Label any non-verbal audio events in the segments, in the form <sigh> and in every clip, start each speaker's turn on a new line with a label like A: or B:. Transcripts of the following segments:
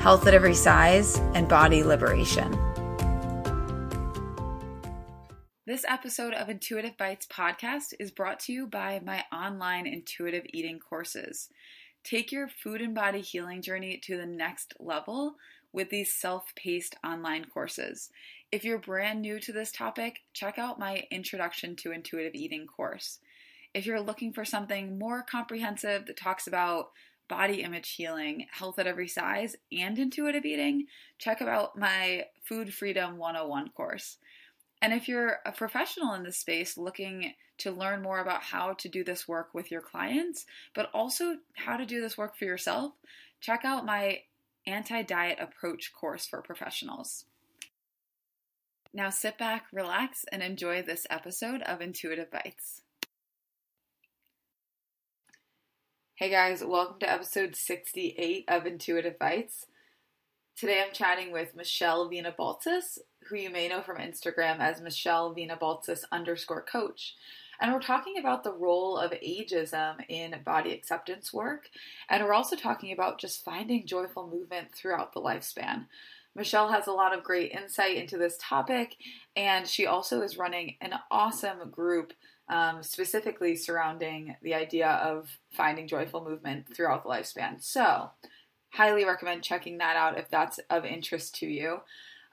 A: health at every size, and body liberation. This episode of Intuitive Bites podcast is brought to you by my online intuitive eating courses. Take your food and body healing journey to the next level with these self paced online courses. If you're brand new to this topic, check out my Introduction to Intuitive Eating course. If you're looking for something more comprehensive that talks about body image healing, health at every size, and intuitive eating, check out my Food Freedom 101 course. And if you're a professional in this space looking to learn more about how to do this work with your clients, but also how to do this work for yourself, check out my anti diet approach course for professionals. Now sit back, relax, and enjoy this episode of Intuitive Bites. Hey guys, welcome to episode 68 of Intuitive Bites. Today I'm chatting with Michelle Vina Baltzis, who you may know from Instagram as Michelle Vina Baltzis underscore coach. And we're talking about the role of ageism in body acceptance work. And we're also talking about just finding joyful movement throughout the lifespan. Michelle has a lot of great insight into this topic, and she also is running an awesome group um, specifically surrounding the idea of finding joyful movement throughout the lifespan. So, highly recommend checking that out if that's of interest to you.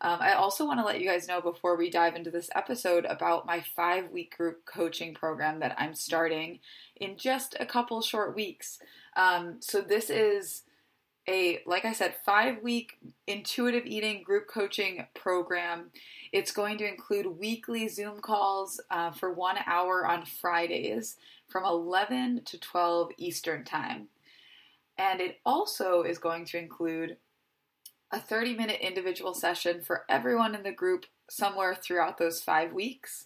A: Um, I also want to let you guys know before we dive into this episode about my five week group coaching program that I'm starting in just a couple short weeks. Um, so, this is a, like I said, five week intuitive eating group coaching program. It's going to include weekly Zoom calls uh, for one hour on Fridays from 11 to 12 Eastern Time. And it also is going to include a 30 minute individual session for everyone in the group somewhere throughout those five weeks.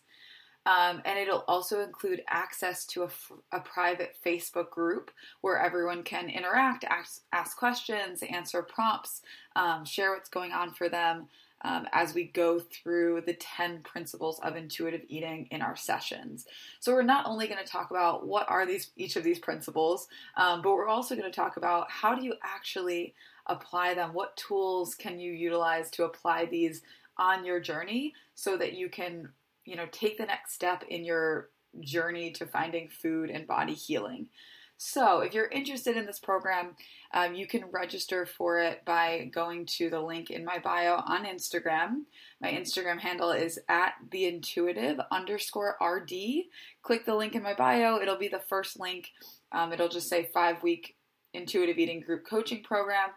A: Um, and it'll also include access to a, a, private Facebook group where everyone can interact, ask, ask questions, answer prompts, um, share what's going on for them um, as we go through the 10 principles of intuitive eating in our sessions. So we're not only going to talk about what are these each of these principles, um, but we're also going to talk about how do you actually apply them? What tools can you utilize to apply these on your journey so that you can you know, take the next step in your journey to finding food and body healing. So, if you're interested in this program, um, you can register for it by going to the link in my bio on Instagram. My Instagram handle is at the intuitive underscore RD. Click the link in my bio, it'll be the first link. Um, it'll just say five week intuitive eating group coaching program,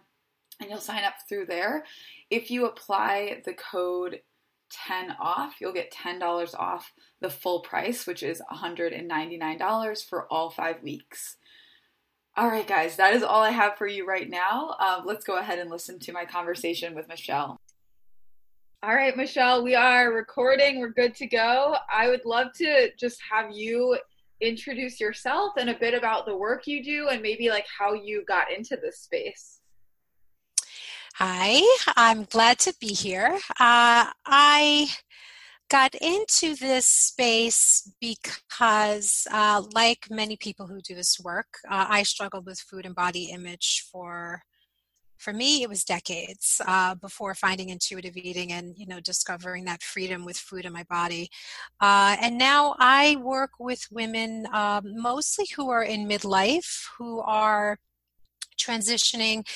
A: and you'll sign up through there. If you apply the code 10 off, you'll get $10 off the full price, which is $199 for all five weeks. All right, guys, that is all I have for you right now. Um, let's go ahead and listen to my conversation with Michelle. All right, Michelle, we are recording. We're good to go. I would love to just have you introduce yourself and a bit about the work you do and maybe like how you got into this space.
B: Hi, I'm glad to be here. Uh, I got into this space because, uh, like many people who do this work, uh, I struggled with food and body image for. For me, it was decades uh, before finding intuitive eating and you know discovering that freedom with food in my body. Uh, and now I work with women um, mostly who are in midlife, who are transitioning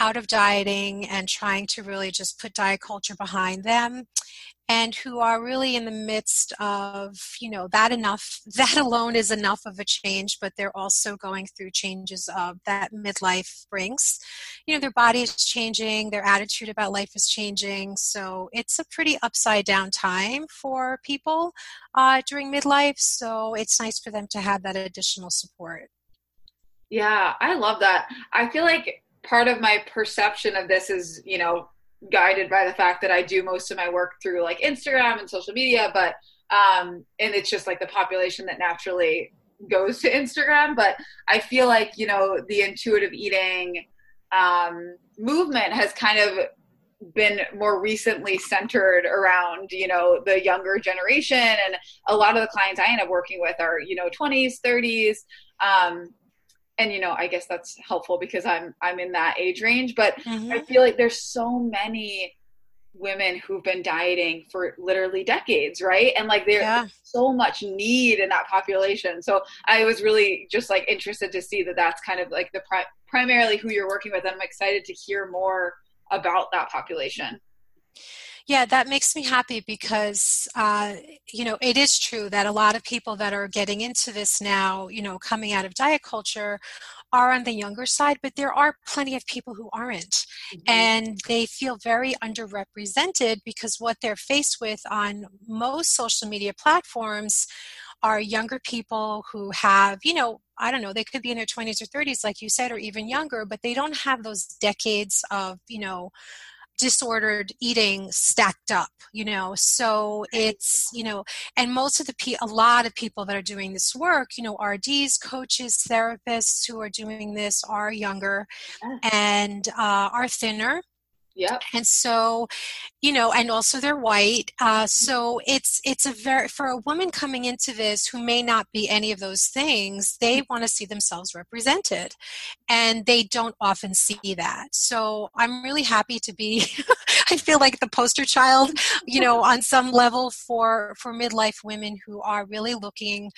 B: out of dieting and trying to really just put diet culture behind them and who are really in the midst of you know that enough <laughs> that alone is enough of a change but they're also going through changes of that midlife brings. You know their body is changing their attitude about life is changing so it's a pretty upside down time for people uh, during midlife so it's nice for them to have that additional support
A: yeah, I love that. I feel like part of my perception of this is, you know, guided by the fact that I do most of my work through like Instagram and social media, but um, and it's just like the population that naturally goes to Instagram. But I feel like you know the intuitive eating um, movement has kind of been more recently centered around you know the younger generation and a lot of the clients i end up working with are you know 20s 30s um, and you know i guess that's helpful because i'm i'm in that age range but mm-hmm. i feel like there's so many women who've been dieting for literally decades right and like there's yeah. so much need in that population so i was really just like interested to see that that's kind of like the pri- primarily who you're working with And i'm excited to hear more about that population
B: yeah, that makes me happy because, uh, you know, it is true that a lot of people that are getting into this now, you know, coming out of diet culture are on the younger side, but there are plenty of people who aren't. Mm-hmm. And they feel very underrepresented because what they're faced with on most social media platforms are younger people who have, you know, I don't know, they could be in their 20s or 30s, like you said, or even younger, but they don't have those decades of, you know, disordered eating stacked up you know? So it's you know and most of the pe- a lot of people that are doing this work you know rds coaches therapists who are doing this are younger and uh, are thinner.
A: Yeah.
B: And so, you know, and also they're white. Uh, so it's it's a very for a woman coming into this who may not be any of those things, they want to see themselves represented, and they don't often see that. So I'm really happy to be. <laughs> I feel like the poster child, you know, on some level for for midlife women who are really looking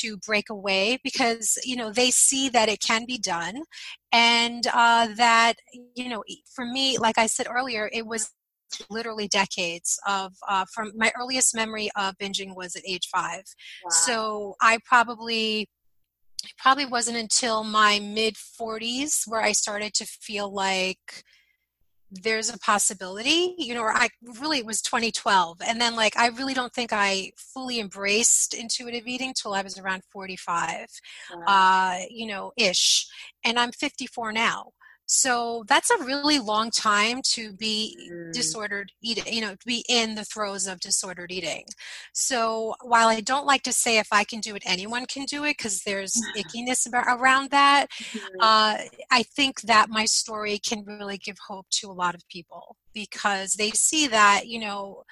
B: to break away because you know they see that it can be done and uh, that you know for me like i said earlier it was literally decades of uh, from my earliest memory of binging was at age five wow. so i probably probably wasn't until my mid 40s where i started to feel like there's a possibility you know or i really it was 2012 and then like i really don't think i fully embraced intuitive eating till i was around 45 wow. uh you know ish and i'm 54 now so that's a really long time to be mm. disordered eating, you know, to be in the throes of disordered eating. So while I don't like to say if I can do it, anyone can do it because there's <laughs> ickiness about, around that, mm-hmm. uh, I think that my story can really give hope to a lot of people because they see that, you know,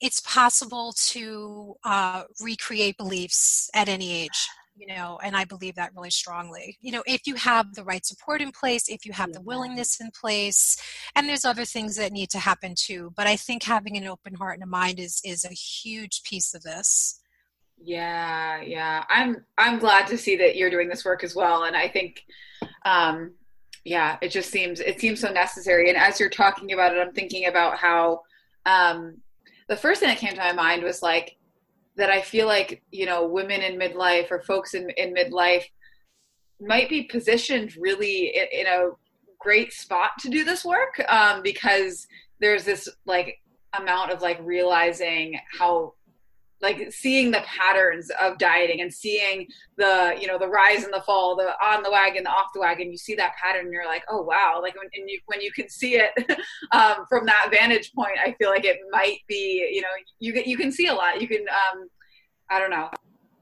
B: it's possible to uh, recreate beliefs at any age you know and i believe that really strongly. You know if you have the right support in place if you have the willingness in place and there's other things that need to happen too but i think having an open heart and a mind is is a huge piece of this.
A: Yeah yeah. I'm i'm glad to see that you're doing this work as well and i think um yeah it just seems it seems so necessary and as you're talking about it i'm thinking about how um the first thing that came to my mind was like that I feel like you know women in midlife or folks in in midlife might be positioned really in, in a great spot to do this work um, because there's this like amount of like realizing how like seeing the patterns of dieting and seeing the you know the rise and the fall the on the wagon the off the wagon you see that pattern and you're like oh wow. Like when, you, when you can see it <laughs> um, from that vantage point i feel like it might be you know you you can see a lot. You can um, i don't know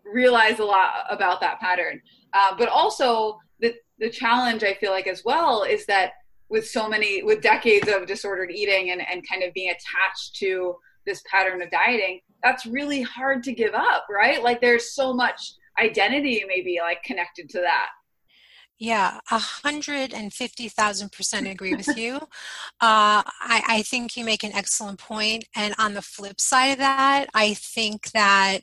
A: realize a lot about that pattern. Uh, but also the the challenge i feel like as well is that with so many with decades of disordered eating and, and kind of being attached to this pattern of dieting that's really hard to give up right like there's so much identity maybe like connected to that
B: yeah, a hundred and fifty thousand percent agree with you. <laughs> Uh, I, I think you make an excellent point. And on the flip side of that, I think that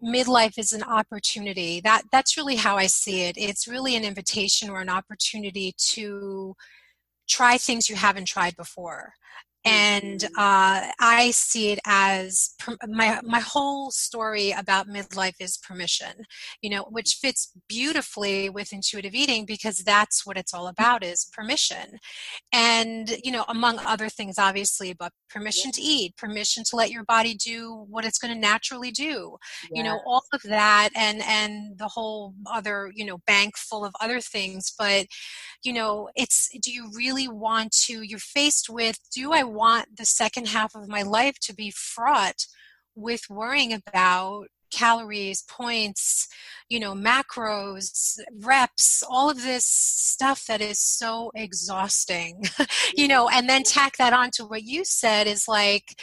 B: midlife is an opportunity. That that's really how I see it. It's really an invitation or an opportunity to try things you haven't tried before and mm-hmm. uh, I see it as per- my my whole story about midlife is permission, you know, which fits beautifully with intuitive eating because that's what it's all about is permission, and you know, among other things, obviously, but permission yeah. to eat, permission to let your body do what it's going to naturally do, yeah. you know, all of that, and and the whole other you know bank full of other things, but you know, it's do you really want to? You're faced with do I want the second half of my life to be fraught with worrying about calories, points, you know, macros, reps, all of this stuff that is so exhausting, <laughs> you know, and then tack that on to what you said is like,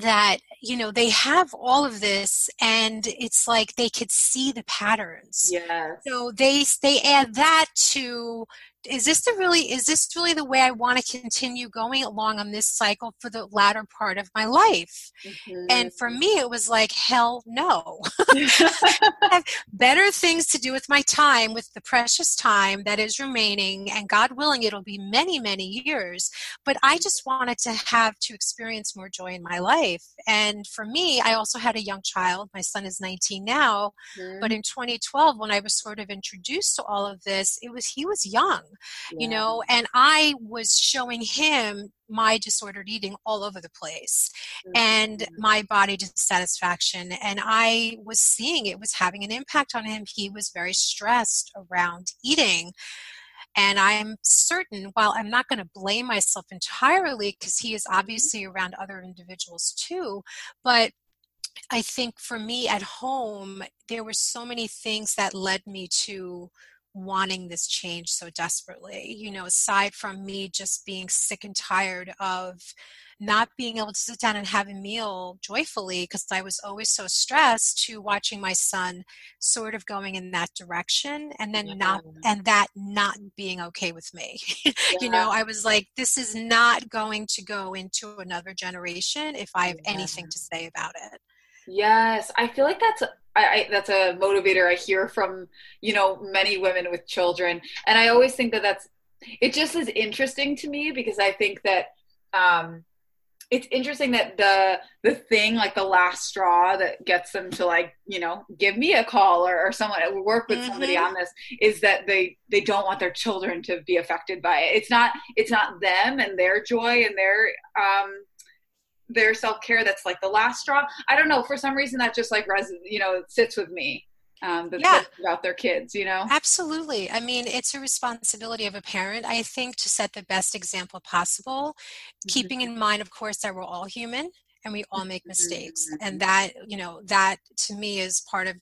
B: that you know they have all of this and it's like they could see the patterns.
A: Yeah
B: so they they add that to is this the really is this really the way I want to continue going along on this cycle for the latter part of my life? Mm-hmm. And for mm-hmm. me, it was like hell no. <laughs> <laughs> I have better things to do with my time, with the precious time that is remaining, and God willing, it'll be many many years. But I just wanted to have to experience more joy in my life. And for me, I also had a young child. My son is 19 now, mm-hmm. but in 2012, when I was sort of introduced to all of this, it was he was young yeah. you know and i was showing him my disordered eating all over the place mm-hmm. and my body dissatisfaction and i was seeing it was having an impact on him he was very stressed around eating and I'm certain, while I'm not going to blame myself entirely because he is mm-hmm. obviously around other individuals too, but I think for me at home, there were so many things that led me to wanting this change so desperately. You know, aside from me just being sick and tired of not being able to sit down and have a meal joyfully because I was always so stressed to watching my son sort of going in that direction and then yeah. not and that not being okay with me. <laughs> Yeah. you know, I was like this is not going to go into another generation if I have yeah. anything to say about it.
A: Yes, I feel like that's I, I, that's a motivator I hear from you know many women with children, and I always think that that's it. Just is interesting to me because I think that um, it's interesting that the the thing like the last straw that gets them to like you know give me a call or, or someone work with mm-hmm. somebody on this is that they they don't want their children to be affected by it. It's not it's not them and their joy and their um their self care that's like the last straw. I don't know. For some reason, that just like res, you know, sits with me. Um, yeah. about their kids, you know?
B: Absolutely. I mean, it's a responsibility of a parent, I think, to set the best example possible, mm-hmm. keeping in mind, of course, that we're all human and we all make mistakes. Mm-hmm. And that, you know, that to me is part of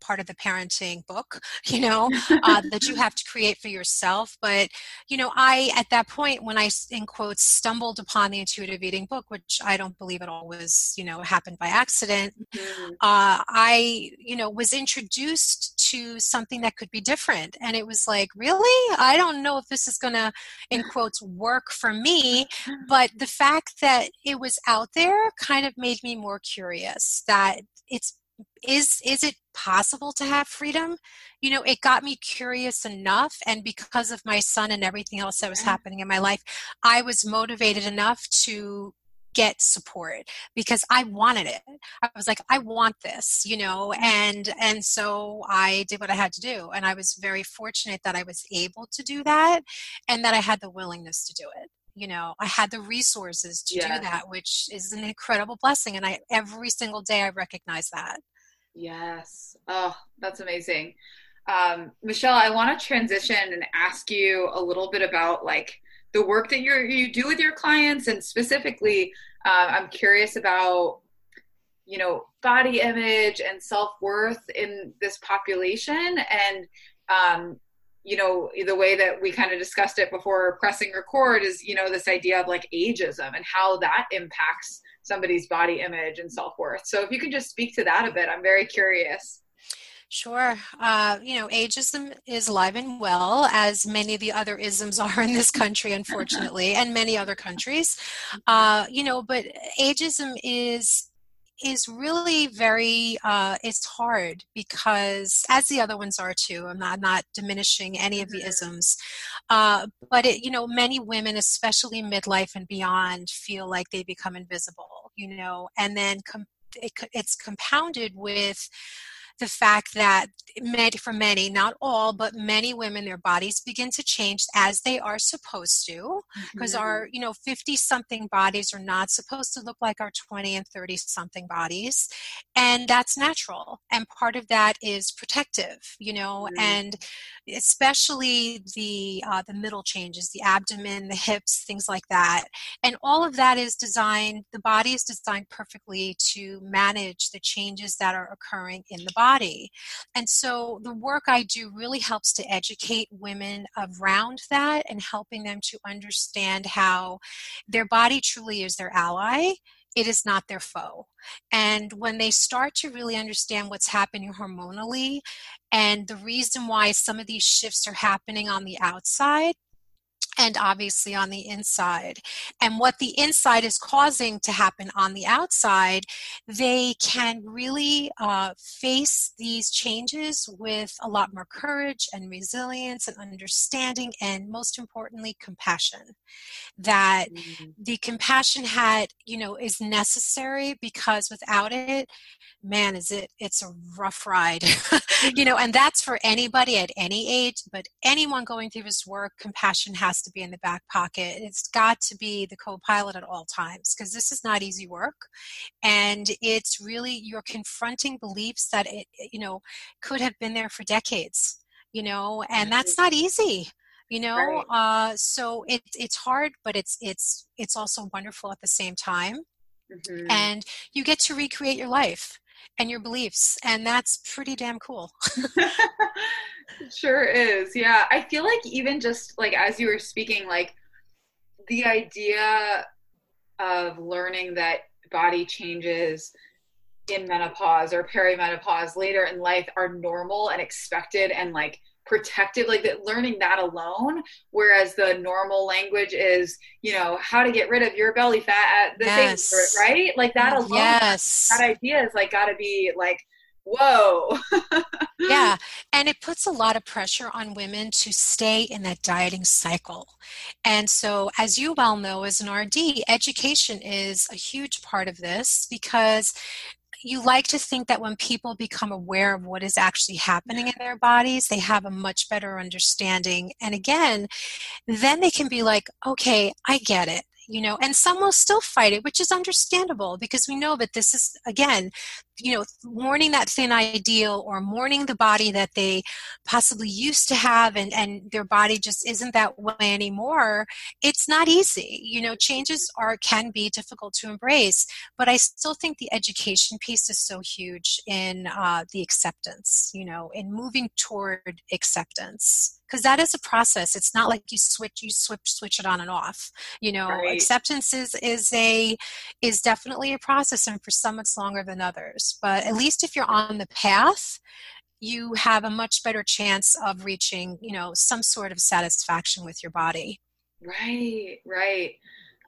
B: part of the parenting book <laughs> you know uh, <laughs> that you have to create for yourself but you know i at that point when i in quotes stumbled upon the intuitive eating book which i don't believe at all was you know happened by accident mm-hmm. uh, i you know was introduced to something that could be different and it was like really i don't know if this is going to in quotes work for me but the fact that it was out there kind of made me more curious that it's is is it possible to have freedom? You know it got me curious enough and because of my son and everything else that was mm-hmm. happening in my life i was motivated enough to get support because i wanted it. I was like i want this you know mm-hmm. and and so i did what i had to do and i was very fortunate that i was able to do that and that i had the willingness to do it you know i had the resources to yeah. do that which is an incredible blessing and i every single day i recognize that
A: Yes. Oh, that's amazing. Um, Michelle, I want to transition and ask you a little bit about like the work that you you do with your clients, and specifically, uh, I'm curious about you know body image and self worth in this population, and um, you know the way that we kind of discussed it before pressing record is you know this idea of like ageism and how that impacts somebody's body image and self-worth so if you can just speak to that a bit i'm very curious
B: Sure. Uh, you know, ageism is alive and well, as many of the other isms <laughs> are in this country, unfortunately, and many other countries. Uh, you know, but ageism is is really very uh, it's hard because as the other ones are too i'm not, I'm not diminishing any of the mm-hmm. isms uh, but it you know many women especially midlife and beyond feel like they become invisible you know and then com- it, it's compounded with the fact that many, for many, not all, but many women, their bodies begin to change as they are supposed to, because mm-hmm. our, you know, 50 something bodies are not supposed to look like our 20 and 30 something bodies. And that's natural. And part of that is protective, you know, mm-hmm. and especially the uh, the middle changes, the abdomen, the hips, things like that. And all of that is designed. The body is designed perfectly to manage the changes that are occurring in the body. And so the work I do really helps to educate women around that and helping them to understand how their body truly is their ally it is not their foe. And when they start to really understand what's happening hormonally and the reason why some of these shifts are happening on the outside, and obviously on the inside. And what the inside is causing to happen on the outside, they can really uh, face these changes with a lot more courage and resilience and understanding, and most importantly, compassion that mm-hmm. the compassion had you know is necessary because without it man is it it's a rough ride <laughs> you know and that's for anybody at any age but anyone going through this work compassion has to be in the back pocket it's got to be the co-pilot at all times because this is not easy work and it's really you're confronting beliefs that it you know could have been there for decades you know and that's not easy you know right. uh, so it, it's hard but it's it's it's also wonderful at the same time mm-hmm. and you get to recreate your life and your beliefs and that's pretty damn cool. <laughs>
A: Sure is yeah. I feel like even just like as you were speaking like the idea of learning that body changes in menopause or perimenopause later in life are normal and expected and like protective like that learning that alone whereas the normal language is you know how to get rid of your belly fat at the yes. same right? Like that alone yes. that idea is like got to be like whoa. <laughs>
B: Yeah and it puts a lot of pressure on women to stay in that dieting cycle. And so as you well know as an rd education is a huge part of this because you like to think that when people become aware of what is actually happening in their bodies, they have a much better understanding. And again, then they can be like, okay, I get it you know and some will still fight it which is understandable because we know that this is again you know mourning that thin ideal or mourning the body that they possibly used to have and and their body just isn't that way anymore it's not easy. You know changes are can be difficult to embrace but i still think the education piece is so huge in uh, the acceptance you know in moving toward acceptance because that is a process it's not like you switch you switch switch it on and off you know right. acceptance is is a is definitely a process and for some it's longer than others but at least if you're on the path, you have a much better chance of reaching, you know, some sort of satisfaction with your body.
A: Right, right.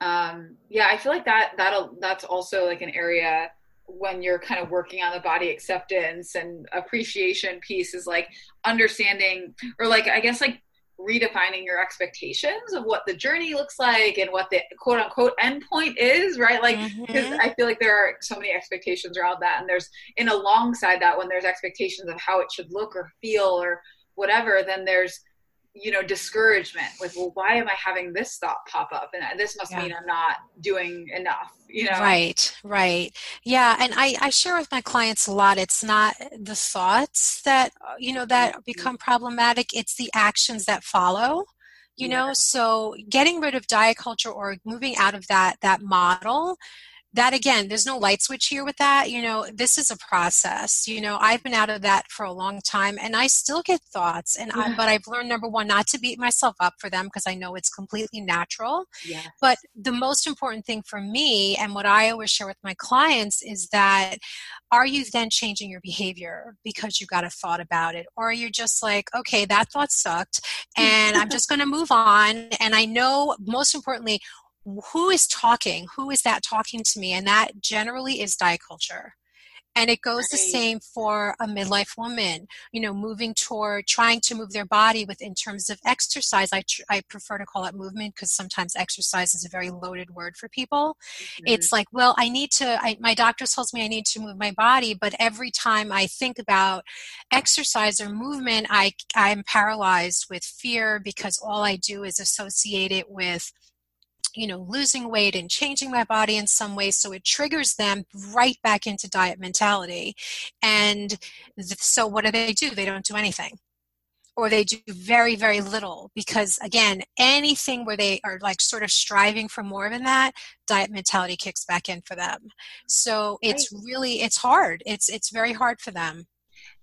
A: Um, yeah, I feel like that that'll that's also like an area when you're kind of working on the body acceptance and appreciation piece is like understanding or like I guess like redefining your expectations of what the journey looks like and what the quote unquote endpoint is, right? Like, because mm-hmm. I feel like there are so many expectations around that. And there's, in alongside that, when there's expectations of how it should look or feel or whatever, then there's you know discouragement like well why am i having this thought pop up and this must yeah. mean i'm not doing enough you know
B: right right yeah and i i share with my clients a lot it's not the thoughts that uh, you know that mm-hmm. become problematic it's the actions that follow you yeah. know so getting rid of diet culture or moving out of that that model that again there's no light switch here with that you know this is a process you know i've been out of that for a long time and i still get thoughts and yeah. I, but i've learned number one not to beat myself up for them because i know it's completely natural yes. but the most important thing for me and what i always share with my clients is that are you then changing your behavior because you got a thought about it or are you just like okay that thought sucked and i'm <laughs> just going to move on and i know most importantly who is talking who is that talking to me and that generally is diet culture and it goes right. the same for a midlife woman, you know, moving toward trying to move their body with in terms of exercise. I, tr- I prefer to call it movement because sometimes exercise is a very loaded word for people. Mm-hmm. It's like, well, I need to, I, my doctor tells me I need to move my body, but every time I think about exercise or movement, I, I'm paralyzed with fear because all I do is associate it with you know losing weight and changing my body in some way. So it triggers them right back into diet mentality. And th- so what do they do? They don't do anything. Or they do very very little because again anything where they are like sort of striving for more than that diet mentality kicks back in for them. So it's really it's hard. It's it's very hard for them.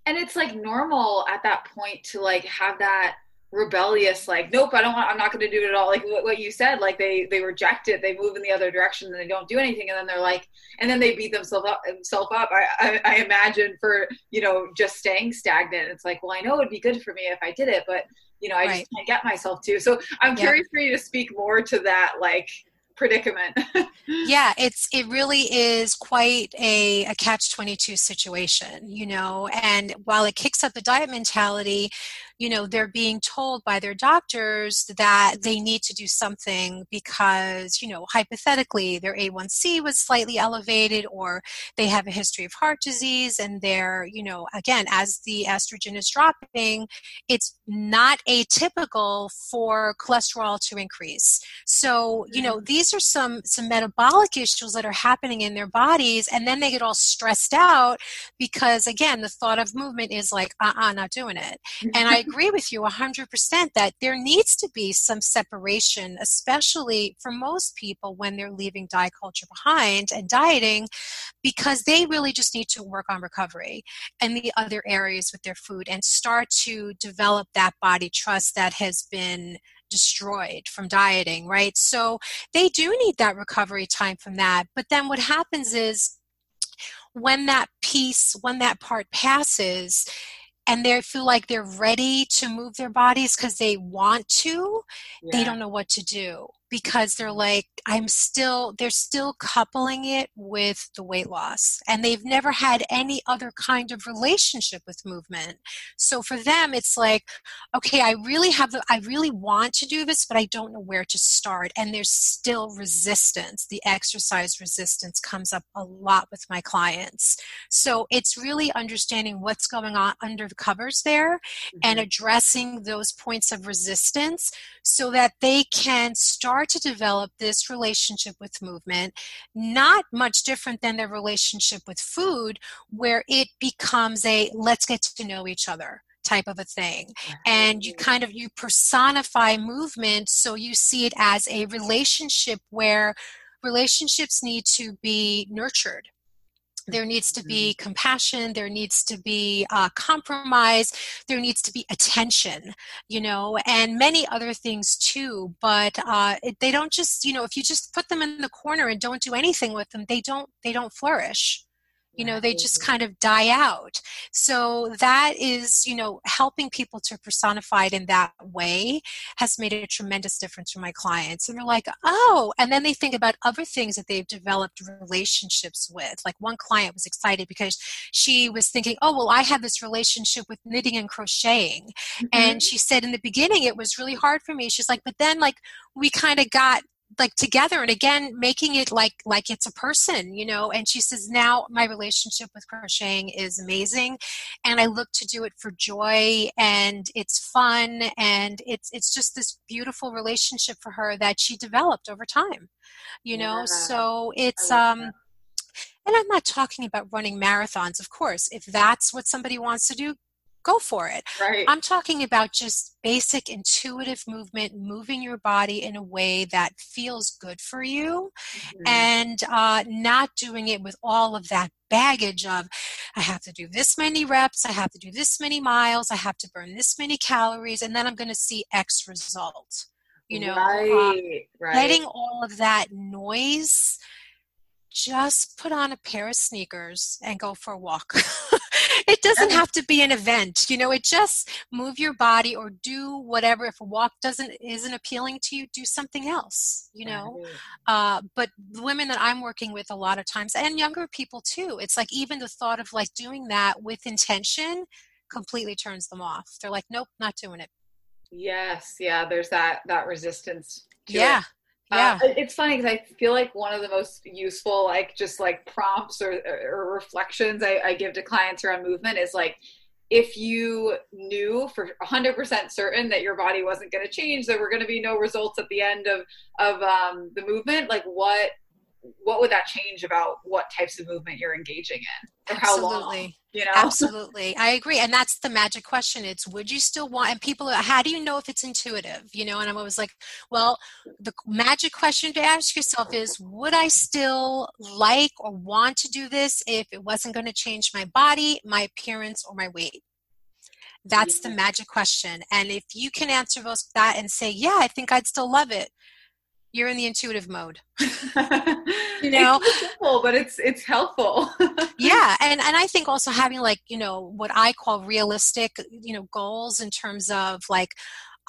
A: And it's like normal at that point to like have that rebellious like nope i don't want i'm not going to do it at all like what, what, you said like they they reject it they move in the other direction and they don't do anything and then they're like and then they beat themselves up themselves up I, I, I imagine for you know just staying stagnant it's like well i know it'd be good for me if i did it but you know i right. just can't get myself to so i'm curious for you to speak more to that like predicament. <laughs>
B: yeah, it's it really is quite a, a catch 22 situation, you know, and while it kicks up the diet mentality, you know they're being told by their doctors that they need to do something because you know hypothetically their a1c was slightly elevated or they have a history of heart disease and they're you know again as the estrogen is dropping it's not atypical for cholesterol to increase so you know mm-hmm. these are some some metabolic issues that are happening in their bodies and then they get all stressed out because again the thought of movement is like uh-uh not doing it and i agree with you 100% that there needs to be some separation, especially for most people when they're leaving diet culture behind and dieting, because they really just need to work on recovery and the other areas with their food and start to develop that body trust that has been destroyed from dieting, right? So they do need that recovery time from that. But then what happens is when that piece, when that part passes, and they feel like they're ready to move their bodies because they want to, yeah. they don't know what to do because they're like i'm still they're still coupling it with the weight loss and they've never had any other kind of relationship with movement. So for them it's like okay i really have the, i really want to do this but i don't know where to start and there's still resistance. The exercise resistance comes up a lot with my clients. So it's really understanding what's going on under the covers there mm-hmm. and addressing those points of resistance so that they can start start to develop this relationship with movement, not much different than their relationship with food, where it becomes a let's get to know each other type of a thing. And you kind of you personify movement so you see it as a relationship where relationships need to be nurtured there needs to be mm-hmm. compassion there needs to be uh, compromise there needs to be attention you know and many other things too but uh, they don't just you know if you just put them in the corner and don't do anything with them they don't they don't flourish you know they just kind of die out. So that is you know helping people to personify it in that way has made a tremendous difference for my clients. And they're like oh and then they think about other things that they've developed relationships with. Like one client was excited because she was thinking oh well i have this relationship with knitting and crocheting. Mm-hmm. and she said in the beginning it was really hard for me. She's like but then like we kind of got like together and again making it like like it's a person you know and she says now my relationship with crocheting is amazing and i look to do it for joy and it's fun and it's it's just this beautiful relationship for her that she developed over time you know yeah. so it's um that. and i'm not talking about running marathons of course if that's what somebody wants to do go for it. Right. I'm talking about just basic intuitive movement, moving your body in a way that feels good for you, mm-hmm. and uh, not doing it with all of that baggage of I have to do this many reps, I have to do this many miles, I have to burn this many calories, and then I'm going to see X result. You know, right, uh, right. letting all of that noise just put on a pair of sneakers and go for a walk. <laughs> it doesn't have to be an event you know it just move your body or do whatever if a walk doesn't isn't appealing to you do something else you know? uh, but the women that i'm working with a lot of times and younger people too it's like even the thought of like doing that with intention completely turns them off. They're like nope not doing it.
A: Yes yeah there's that that resistance
B: yeah
A: it. Yeah. Uh, it's funny because I feel like one of the most useful, like just like prompts or, or reflections I, I give to clients around movement is like, if you knew for 100% certain that your body wasn't going to change, there were going to be no results at the end of of um, the movement, like what what would that change about what types of movement you're engaging in or how
B: Absolutely.
A: long? You know?
B: Absolutely. I agree. And that's the magic question. It's would you still want and people how do you know if it's intuitive? You know, and I'm always like, well, the magic question to ask yourself is would I still like or want to do this if it wasn't going to change my body, my appearance, or my weight? That's the magic question. And if you can answer those that and say, yeah, I think I'd still love it, you're in the intuitive mode. <laughs>
A: You know? it's simple but it's it's helpful. <laughs>
B: Yeah and and i think also having like you know what i call realistic you know goals in terms of like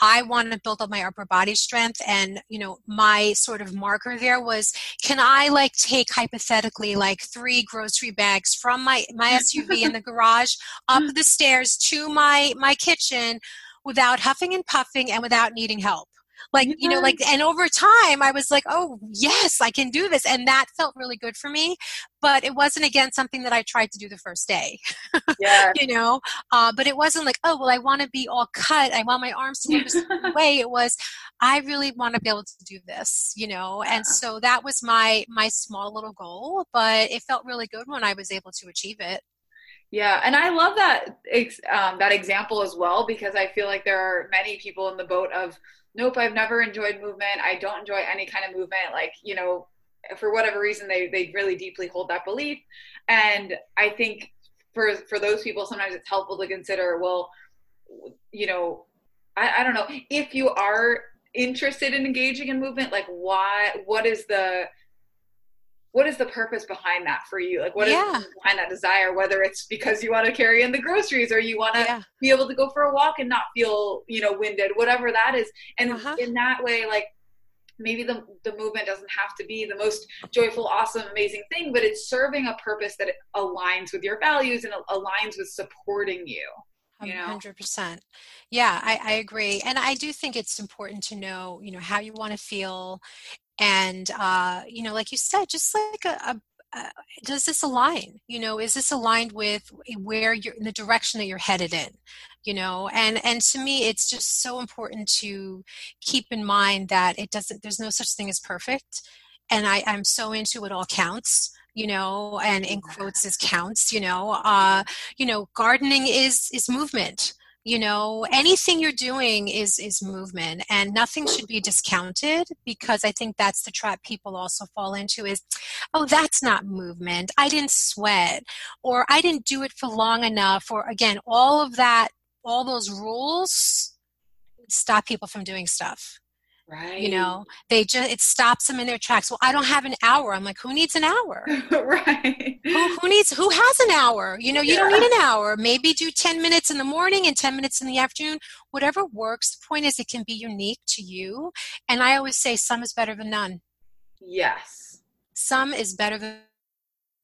B: I want to build up my upper body strength and you know my sort of marker there was can I like take hypothetically like three grocery bags from my my <laughs> SUV in the garage up the stairs to my my kitchen without huffing and puffing and without needing help like you know like and over time i was like oh yes i can do this and that felt really good for me but it wasn't again something that i tried to do the first day yeah. <laughs> you know uh, but it wasn't like oh well i want to be all cut i want my arms to look a <laughs> way it was i really want to be able to do this you know yeah. and so that was my my small little goal but it felt really good when i was able to achieve it
A: yeah, and I love that um, that example as well because I feel like there are many people in the boat of nope, I've never enjoyed movement. I don't enjoy any kind of movement. Like, you know, for whatever reason, they, they really deeply hold that belief. And I think for, for those people, sometimes it's helpful to consider, well, you know, I, I don't know if you are interested in engaging in movement, like why, what is the, what is the purpose behind that for you? Like, what yeah. is behind that desire? Whether it's because you want to carry in the groceries or you want to yeah. be able to go for a walk and not feel, you know, winded, whatever that is. And uh-huh. in that way, like, maybe the, the movement doesn't have to be the most joyful, awesome, amazing thing, but it's serving a purpose that aligns with your values and aligns with supporting you. You know?
B: 100% yeah I, I agree and i do think it's important to know you know how you want to feel and uh, you know like you said just like a, a does this align? You know is this aligned with where you're in the direction that you're headed in? You know and and to me it's just so important to keep in mind that it doesn't there's no such thing as perfect and i i'm so into it all counts you know and in quotes is counts you know uh you know gardening is is movement you know anything you're doing is is movement and nothing should be discounted because i think that's the trap people also fall into is oh that's not movement. I didn't sweat or i didn't do it for long enough or again all of that all those rules stop people from doing stuff
A: Right.
B: You know, they just it stops them in their tracks. Well, I don't have an hour. I'm like, who needs an hour? <laughs>
A: right.
B: Who, who needs who has an hour? You know, you yeah. don't need an hour. Maybe do 10 minutes in the morning and 10 minutes in the afternoon. Whatever works. The point is it can be unique to you. And I always say some is better than none.
A: Yes.
B: Some is better than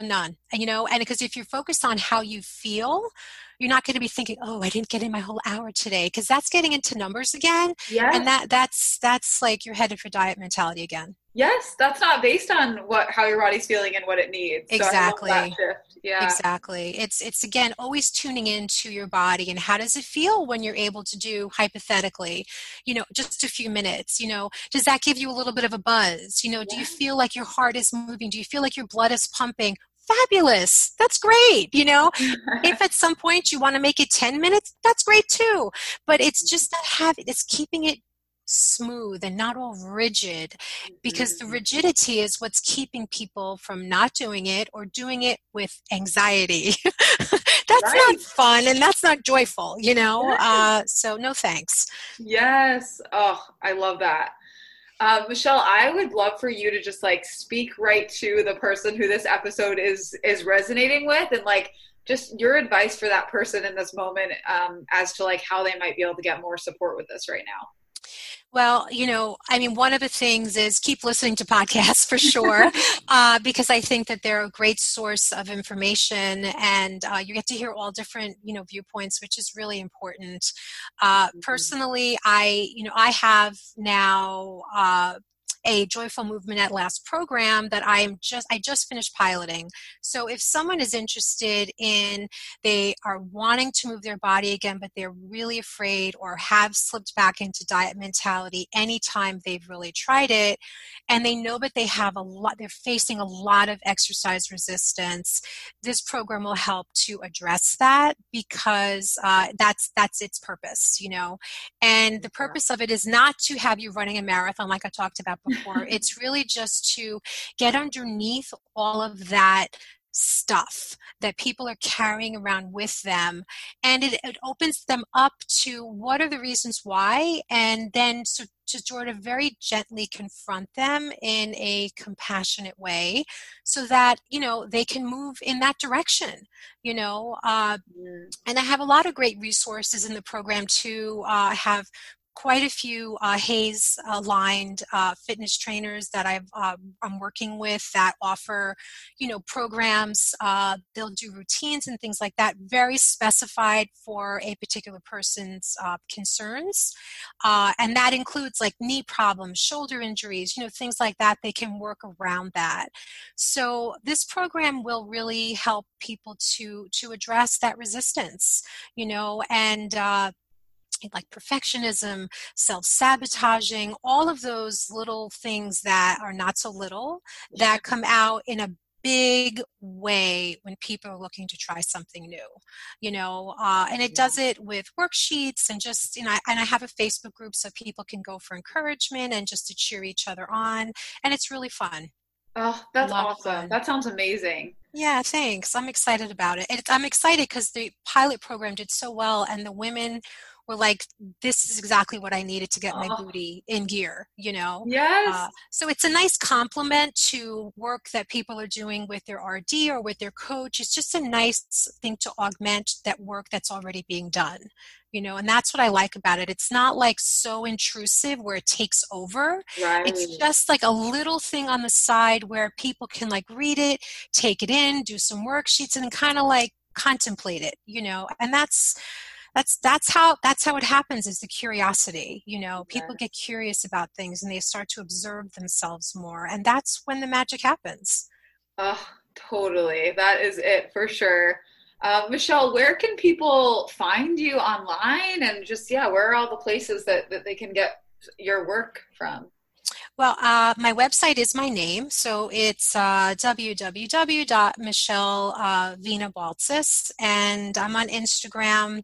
B: none. And you know, and because if you're focused on how you feel, you're not going to be thinking oh i didn't get in my whole hour today because that's getting into numbers again
A: yeah
B: and that that's that's like you're headed for diet mentality again.
A: Yes that's not based on what how your body's feeling and what it needs
B: exactly.
A: so yeah.
B: Exactly it's it's again always tuning into your body and how does it feel when you're able to do hypothetically you know just a few minutes you know does that give you a little bit of a buzz you know do you feel like your heart is moving do you feel like your blood is pumping fabulous. That's great. You know, <laughs> if at some point you want to make it 10 minutes, that's great too. But it's just that habit, it's keeping it smooth and not all rigid because the mm-hmm. rigidity is what's keeping people from not doing it or doing it with anxiety. <laughs> that's right. not fun and that's not joyful, you know? Uh, so, no thanks.
A: Yes. Oh, I love that. Uh, Michelle, I would love for you to just like speak right to the person who this episode is is resonating with, and like just your advice for that person in this moment um, as to like how they might be able to get more support with this right now.
B: Well, you know, I mean, one of the things is keep listening to podcasts for sure, <laughs> uh, because I think that they're a great source of information, and uh, you get to hear all different, you know, viewpoints, which is really important. Uh, mm-hmm. Personally, I, you know, I have now uh, a joyful movement at last program that i am just i just finished piloting. So if someone is interested in they are wanting to move their body again but they're really afraid or have slipped back into diet mentality anytime they've really tried it and they know that they have a lot they're facing a lot of exercise resistance this program will help to address that because uh, that's that's its purpose you know? And the purpose of it is not to have you running a marathon like i talked about before. it's really just to get underneath all of that stuff that people are carrying around with them and it, it, opens them up to what are the reasons why and then so to sort of very gently confront them in a compassionate way so that you know they can move in that direction you know uh, and i have a lot of great resources in the program too uh, i have quite a few uh, HAES aligned uh, fitness trainers that i am um, working with that offer, you know, programs. Uh, they'll do routines and things like that, very specified for a particular person's uh, concerns, uh, and that includes like knee problems, shoulder injuries, you know, things like that. They can work around that. So this program will really help people to to address that resistance, you know, and uh, like perfectionism, self sabotaging, all of those little things that are not so little that come out in a big way when people are looking to try something new you know uh, and it does it with worksheets and just you know and i have a facebook group so people can go for encouragement and just to cheer each other on and it's really fun.
A: Oh that's awesome. That sounds amazing.
B: Yeah thanks. I'm excited about it. It's, i'm excited because the pilot program did so well and the women were like, this is exactly what I needed to get my oh. booty in gear, you know?
A: Yes. Uh,
B: so it's a nice complement to work that people are doing with their RD or with their coach. It's just a nice thing to augment that work that's already being done you know and that's what i like about it it's not like so intrusive where it takes over
A: right.
B: it's just like a little thing on the side where people can like read it take it in do some worksheets and kind of like contemplate it you know and that's that's that's how that's how it happens is the curiosity you know people get curious about things and they start to observe themselves more and that's when the magic happens.
A: Oh totally that is it for sure. Uh, michelle where can people find you online and just yeah where are all the places that, that they can get your work from?
B: Well, uh, my website is my name, so it's uh, www.michellevinabaltzis, uh, and I'm on Instagram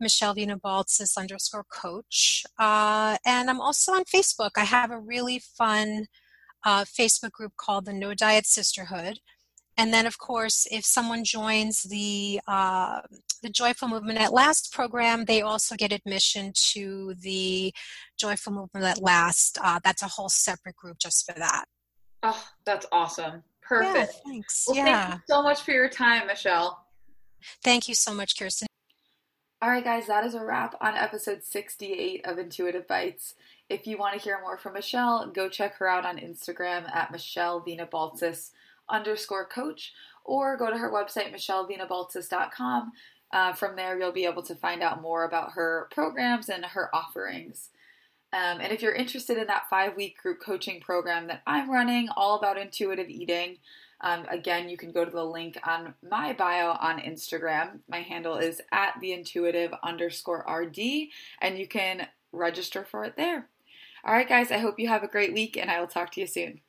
B: Michelle Vina Baltzis underscore coach. Uh, and I'm also on Facebook. I have a really fun uh, Facebook group called the No Diet Sisterhood. And then, of course, if someone joins the uh, the Joyful Movement at Last program, they also get admission to the Joyful Movement at Last. Uh, that's a whole separate group just for that.
A: Oh, that's awesome! Perfect.
B: Yeah, thanks.
A: Well,
B: yeah.
A: Thank you so much for your time, Michelle.
B: Thank you so much, Kirsten.
A: All right, guys, that is a wrap on episode 68 of Intuitive Bites. If you want to hear more from Michelle, go check her out on Instagram at Michelle Vina Baltzis underscore coach or go to her website, michellevinabaltzis.com. Uh, from there, you'll be able to find out more about her programs and her offerings. Um, and if you're interested in that five week group coaching program that I'm running, all about intuitive eating, um, again, you can go to the link on my bio on Instagram. My handle is at the intuitive underscore RD, and you can register for it there. All right, guys, I hope you have a great week, and I will talk to you soon.